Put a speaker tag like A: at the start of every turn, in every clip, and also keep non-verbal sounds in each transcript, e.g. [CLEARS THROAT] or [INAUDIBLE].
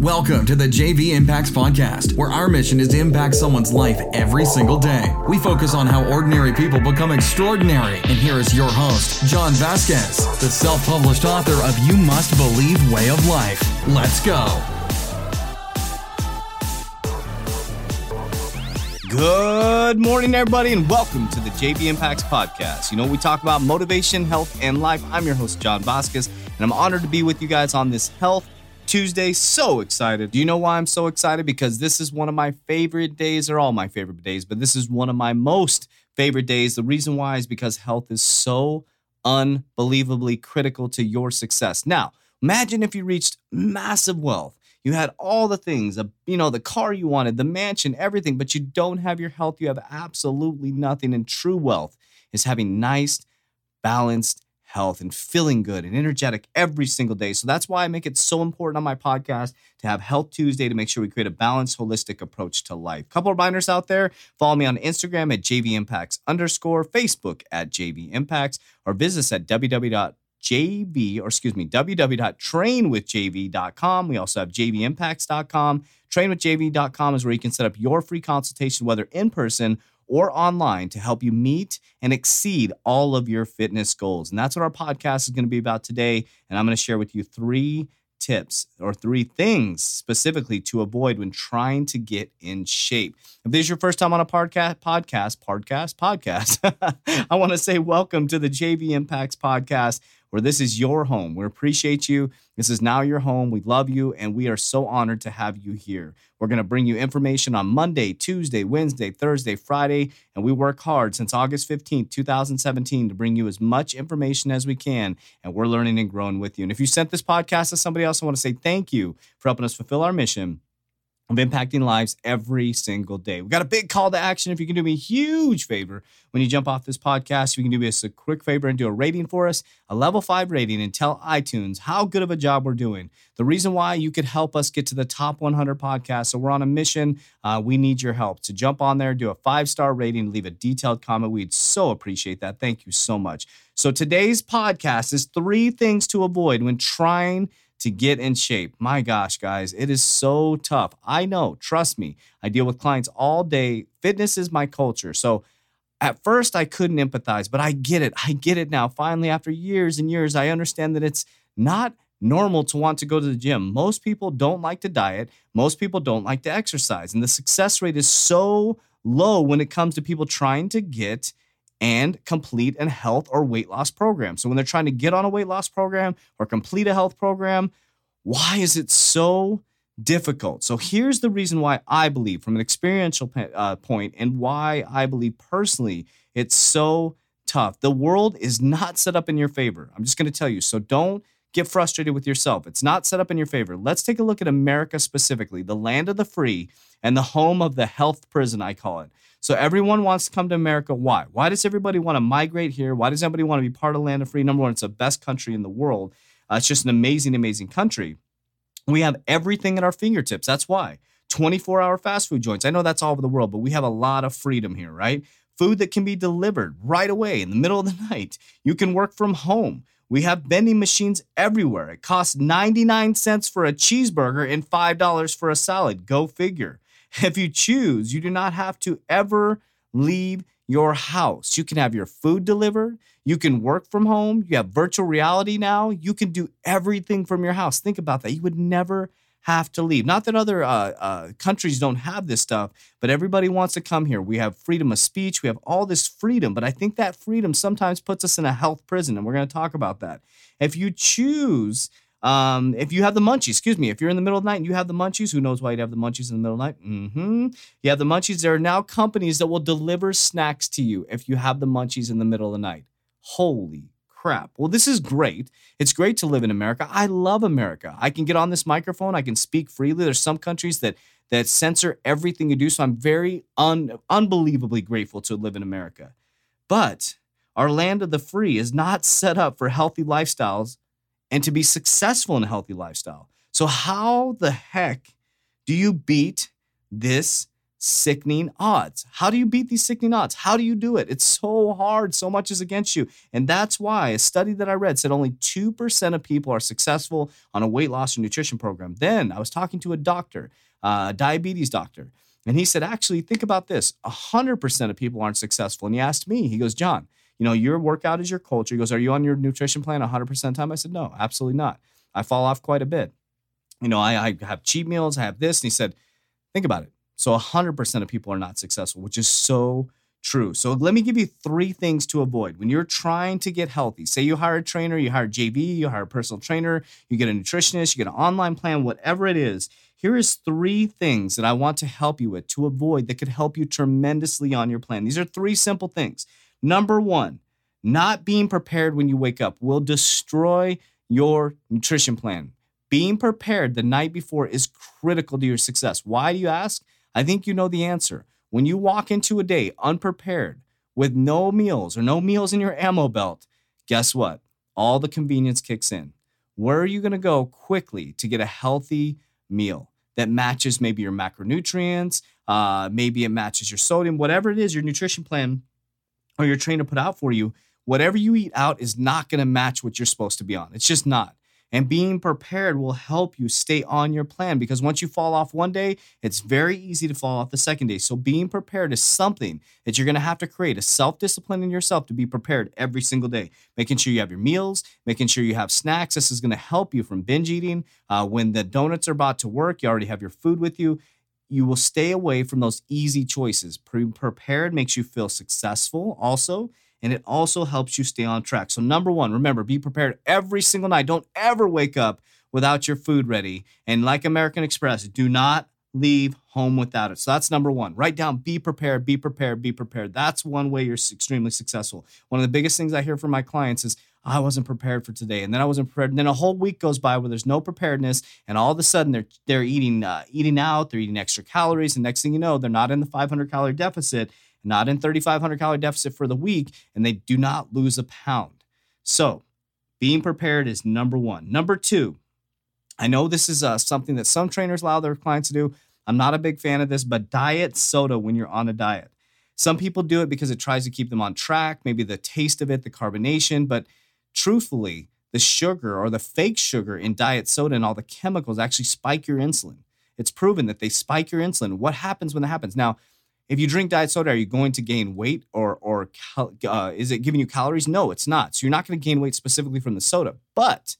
A: Welcome to the JV Impacts Podcast, where our mission is to impact someone's life every single day. We focus on how ordinary people become extraordinary. And here is your host, John Vasquez, the self published author of You Must Believe Way of Life. Let's go.
B: Good morning, everybody, and welcome to the JV Impacts Podcast. You know, we talk about motivation, health, and life. I'm your host, John Vasquez, and I'm honored to be with you guys on this Health Tuesday. So excited. Do you know why I'm so excited? Because this is one of my favorite days. They're all my favorite days, but this is one of my most favorite days. The reason why is because health is so unbelievably critical to your success. Now, imagine if you reached massive wealth. You had all the things, you know, the car you wanted, the mansion, everything, but you don't have your health. You have absolutely nothing. And true wealth is having nice, balanced, health and feeling good and energetic every single day. So that's why I make it so important on my podcast to have Health Tuesday to make sure we create a balanced, holistic approach to life. Couple reminders out there. Follow me on Instagram at JV Impacts underscore, Facebook at JV Impacts, or visit us at www.jv, or excuse me, www.trainwithjv.com. We also have jvimpacts.com. Trainwithjv.com is where you can set up your free consultation, whether in person or online to help you meet and exceed all of your fitness goals. And that's what our podcast is going to be about today. And I'm going to share with you three tips or three things specifically to avoid when trying to get in shape. If this is your first time on a podcast, podcast, podcast, podcast, [LAUGHS] I want to say welcome to the JV Impacts podcast where this is your home. We appreciate you. This is now your home. We love you, and we are so honored to have you here. We're going to bring you information on Monday, Tuesday, Wednesday, Thursday, Friday, and we work hard since August 15th, 2017 to bring you as much information as we can, and we're learning and growing with you. And if you sent this podcast to somebody else, I want to say thank you for helping us fulfill our mission of impacting lives every single day. We got a big call to action. If you can do me a huge favor when you jump off this podcast, you can do me a quick favor and do a rating for us, a level five rating, and tell iTunes how good of a job we're doing. The reason why you could help us get to the top 100 podcasts. So we're on a mission. Uh, we need your help to jump on there, do a five star rating, leave a detailed comment. We'd so appreciate that. Thank you so much. So today's podcast is three things to avoid when trying to get in shape. My gosh, guys, it is so tough. I know, trust me. I deal with clients all day. Fitness is my culture. So at first I couldn't empathize, but I get it. I get it now. Finally, after years and years, I understand that it's not normal to want to go to the gym. Most people don't like to diet. Most people don't like to exercise. And the success rate is so low when it comes to people trying to get and complete a health or weight loss program. So when they're trying to get on a weight loss program or complete a health program, why is it so difficult? So here's the reason why I believe, from an experiential uh, point, and why I believe personally it's so tough. The world is not set up in your favor. I'm just going to tell you. So don't get frustrated with yourself. It's not set up in your favor. Let's take a look at America specifically, the land of the free and the home of the health prison, I call it. So everyone wants to come to America. Why? Why does everybody want to migrate here? Why does everybody want to be part of Land of Free? Number one, it's the best country in the world. Uh, it's just an amazing, amazing country. We have everything at our fingertips. That's why. 24 hour fast food joints. I know that's all over the world, but we have a lot of freedom here, right? Food that can be delivered right away in the middle of the [LAUGHS] night. You can work from home. We have vending machines everywhere. It costs 99 cents for a cheeseburger and $5 for a salad. Go figure. If you choose, you do not have to ever leave your house. You can have your food delivered. You can work from home. You have virtual reality now. You can do everything from your house. Think about that. You would never have to leave. Not that other uh, uh, countries don't have this stuff, but everybody wants to come here. We have freedom of speech. We have all this freedom, but I think that freedom sometimes puts us in a health prison, and we're going to talk about that. If you choose um, if you have the munchies, excuse me, if you're in the middle of the night and you have the munchies, who knows why you'd have the munchies in the middle of the night? Mm-hmm. You have the munchies. There are now companies that will deliver snacks to you if you have the munchies in the middle of the night. Holy crap. Well, this is great. It's great to live in America. I love America. I can get on this microphone. I can speak freely. There's some countries that that censor everything you do. So I'm very un, unbelievably grateful to live in America. But our land of the free is not set up for healthy lifestyles and to be successful in a healthy lifestyle. So, how the heck do you beat this sickening odds. How do you beat these sickening odds? How do you do it? It's so hard. So much is against you. And that's why a study that I read said only 2% of people are successful on a weight loss or nutrition program. Then I was talking to a doctor, uh, a diabetes doctor, and he said, actually, think about this 100% of people aren't successful. And he asked me, he goes, John, you know, your workout is your culture. He goes, Are you on your nutrition plan 100% of the time? I said, No, absolutely not. I fall off quite a bit. You know, I, I have cheat meals, I have this. And he said, Think about it. So 100% of people are not successful, which is so true. So let me give you three things to avoid when you're trying to get healthy. Say you hire a trainer, you hire JV, you hire a personal trainer, you get a nutritionist, you get an online plan, whatever it is. Here is three things that I want to help you with to avoid that could help you tremendously on your plan. These are three simple things. Number 1, not being prepared when you wake up will destroy your nutrition plan. Being prepared the night before is critical to your success. Why do you ask? I think you know the answer. When you walk into a day unprepared with no meals or no meals in your ammo belt, guess what? All the convenience kicks in. Where are you going to go quickly to get a healthy meal that matches maybe your macronutrients, uh, maybe it matches your sodium, whatever it is, your nutrition plan or your trainer put out for you? Whatever you eat out is not going to match what you're supposed to be on. It's just not. And being prepared will help you stay on your plan because once you fall off one day, it's very easy to fall off the second day. So being prepared is something that you're going to have to create a self discipline in yourself to be prepared every single day. Making sure you have your meals, making sure you have snacks. This is going to help you from binge eating. Uh, when the donuts are about to work, you already have your food with you. You will stay away from those easy choices. Pre- prepared makes you feel successful also and it also helps you stay on track. So, number one, remember, be prepared every single night. Don't ever wake up without your food ready. And like American Express, do not leave home without it. So that's number one. Write down, be prepared, be prepared, be prepared. That's one way you're extremely successful. One of the biggest things I hear from my clients is, I wasn't prepared for today, and then I wasn't prepared. And then a whole week goes by where there's no preparedness, and all of a sudden they're they're eating uh, eating out, they're eating extra calories, and next thing you know, they're not in the 500 calorie deficit, not in 3,500 calorie deficit for the week, and they do not lose a pound. So, being prepared is number one. Number two, I know this is uh, something that some trainers allow their clients to do. I'm not a big fan of this, but diet soda when you're on a diet. Some people do it because it tries to keep them on track, maybe the taste of it, the carbonation, but truthfully, the sugar or the fake sugar in diet soda and all the chemicals actually spike your insulin. It's proven that they spike your insulin. What happens when that happens? Now, if you drink diet soda, are you going to gain weight or or cal- uh, is it giving you calories? No, it's not. So you're not going to gain weight specifically from the soda, but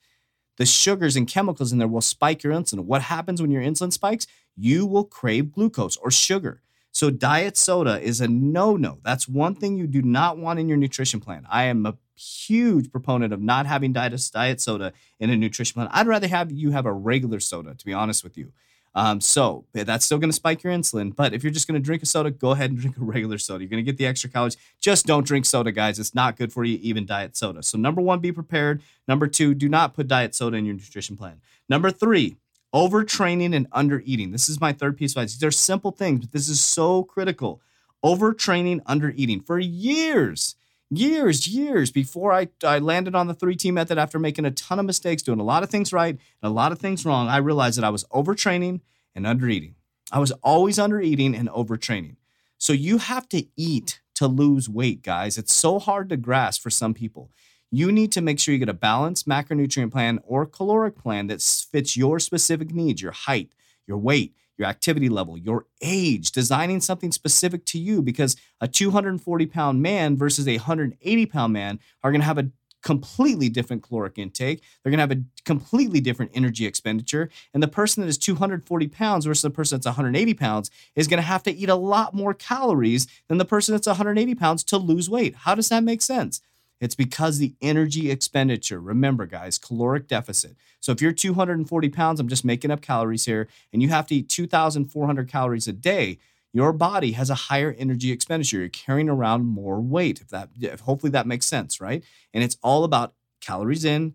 B: the sugars and chemicals in there will spike your insulin. What happens when your insulin spikes? You will crave glucose or sugar. So diet soda is a no-no. That's one thing you do not want in your nutrition plan. I am a huge proponent of not having diet, diet soda in a nutrition plan. I'd rather have you have a regular soda, to be honest with you. Um, so that's still going to spike your insulin. But if you're just going to drink a soda, go ahead and [LAUGHS] drink a regular soda. You're going to get the extra calories. Just don't drink soda, guys. It's not good for you, even diet soda. So, number one, be prepared. Number two, do not put diet soda in your nutrition plan. Number three, overtraining and undereating. This is my third piece of advice. These are simple things, but this is so critical. Overtraining, undereating. For years, years, years before I, I landed on the three T method after making a ton of mistakes, doing a lot of things right and a lot of things wrong, I realized that I was overtraining and undereating. I was always undereating and overtraining. So you have to eat to lose weight, guys. It's so hard to grasp for some people. You need to make sure you get a balanced macronutrient plan or caloric plan that fits your specific needs, your height, your weight, your activity level, your age, designing something specific to you because a 240 pound man versus a 180 pound man are going to have a completely different caloric intake. They're going to have a completely different energy expenditure. And the person that is 240 pounds versus the person that's 180 pounds is going to have to eat a lot more calories than the person that's 180 pounds to lose weight. How does that make sense? It's because the energy expenditure. Remember, guys, caloric deficit. So if you're 240 pounds, I'm just making up calories here, and you have to eat 2,400 calories a day, your body has a higher energy expenditure. You're carrying around more weight. If that, if hopefully that makes sense, right? And it's all about calories in,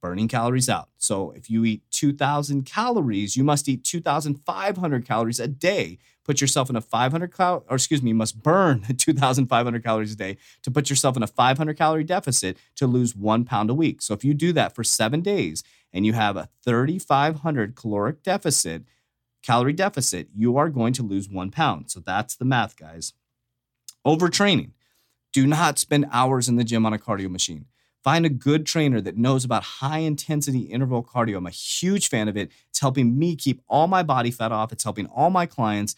B: burning calories out. So if you eat 2,000 calories, you must eat 2,500 calories a day. Put yourself in a 500 cal, or excuse me, you must burn [LAUGHS] 2,500 calories a day to put yourself in a 500 calorie deficit to lose one pound a week. So if you do that for seven days and you have a 3,500 caloric deficit, calorie deficit, you are going to lose one pound. So that's the math, guys. Overtraining. Do not spend hours in the gym on a cardio machine. Find a good trainer that knows about high intensity interval cardio. I'm a huge fan of it. It's helping me keep all my body fat off, it's helping all my clients.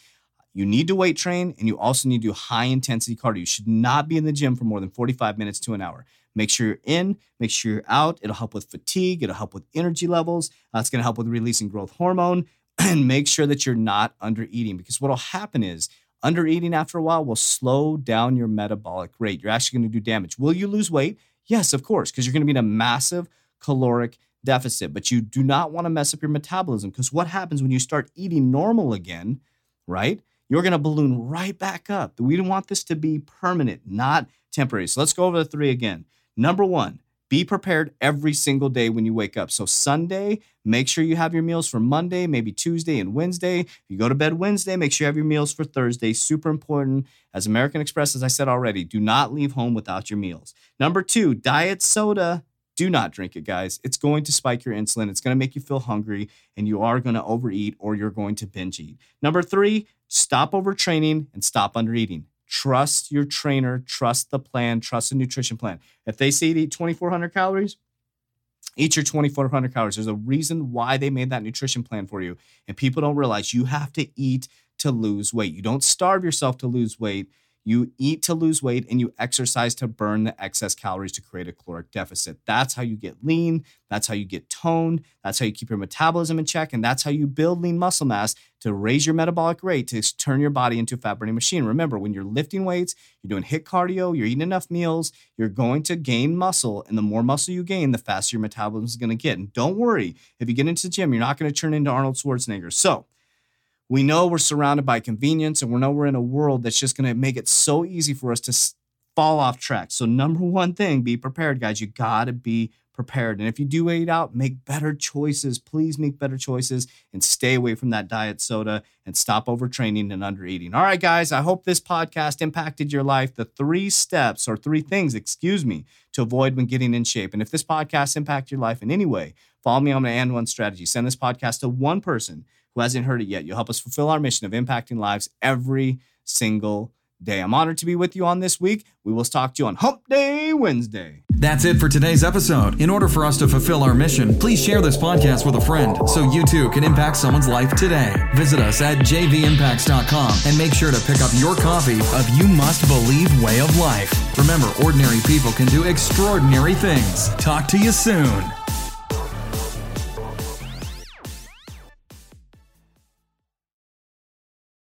B: You need to weight train and you also need to do high intensity cardio. You should not be in the gym for more than 45 minutes to an hour. Make sure you're in, make sure you're out. It'll help with fatigue, it'll help with energy levels. Uh, it's to help with releasing growth hormone [CLEARS THROAT] and make sure that you're not under eating because what'll happen is under eating after a while will slow down your metabolic rate. You're actually going to do damage. Will you lose weight? Yes, of course, because you're going to be in a massive caloric deficit, but you do not want to mess up your metabolism because what happens when you start eating normal again, right? You're going to balloon right back up. We want this to be permanent, not temporary. So let's go over the three again. Number one, be prepared every single day when you wake up. So, Sunday, make sure you have your meals for Monday, maybe Tuesday and Wednesday. If you go to bed Wednesday, make sure you have your meals for Thursday. Super important. As American Express, as I said already, do not leave home without your meals. Number two, diet soda. Do not drink it, guys. It's going to spike your insulin. It's going to make you feel hungry, and you are going to overeat or you're going to binge eat. Number three, stop overtraining and stop undereating. Trust your trainer, trust the plan, trust the nutrition plan. If they say to eat 2,400 calories, eat your 2,400 calories. There's a reason why they made that nutrition plan for you. And people don't realize you have to eat to lose weight. You don't starve yourself to lose weight. You eat to lose weight and you exercise to burn the excess calories to create a caloric deficit. That's how you get lean. That's how you get toned. That's how you keep your metabolism in check. And that's how you build lean muscle mass to raise your metabolic rate to turn your body into a fat burning machine. Remember, when you're lifting weights, you're doing HIIT cardio, you're eating enough meals, you're going to gain muscle. And the more muscle you gain, the faster your metabolism is going to get. And don't worry, if you get into the gym, you're not going to turn into Arnold Schwarzenegger. So, we know we're surrounded by convenience and we know we're in a world that's just going to make it so easy for us to fall off track. So, number one thing, be prepared, guys. You got to be prepared. And if you do eat out, make better choices. Please make better choices and stay away from that diet soda and stop overtraining and undereating. All right, guys, I hope this podcast impacted your life. The three steps or three things, excuse me, to avoid when getting in shape. And if this podcast impacted your life in any way, follow me on my and one strategy. Send this podcast to one person hasn't heard it yet. You'll help us fulfill our mission of impacting lives every single day. I'm honored to be with you on this week. We will talk to you on Hump Day Wednesday.
A: That's it for today's episode. In order for us to fulfill our mission, please share this podcast with a friend so you too can impact someone's life today. Visit us at jvimpacts.com and make sure to pick up your copy of You Must Believe Way of Life. Remember, ordinary people can do extraordinary things. Talk to you soon.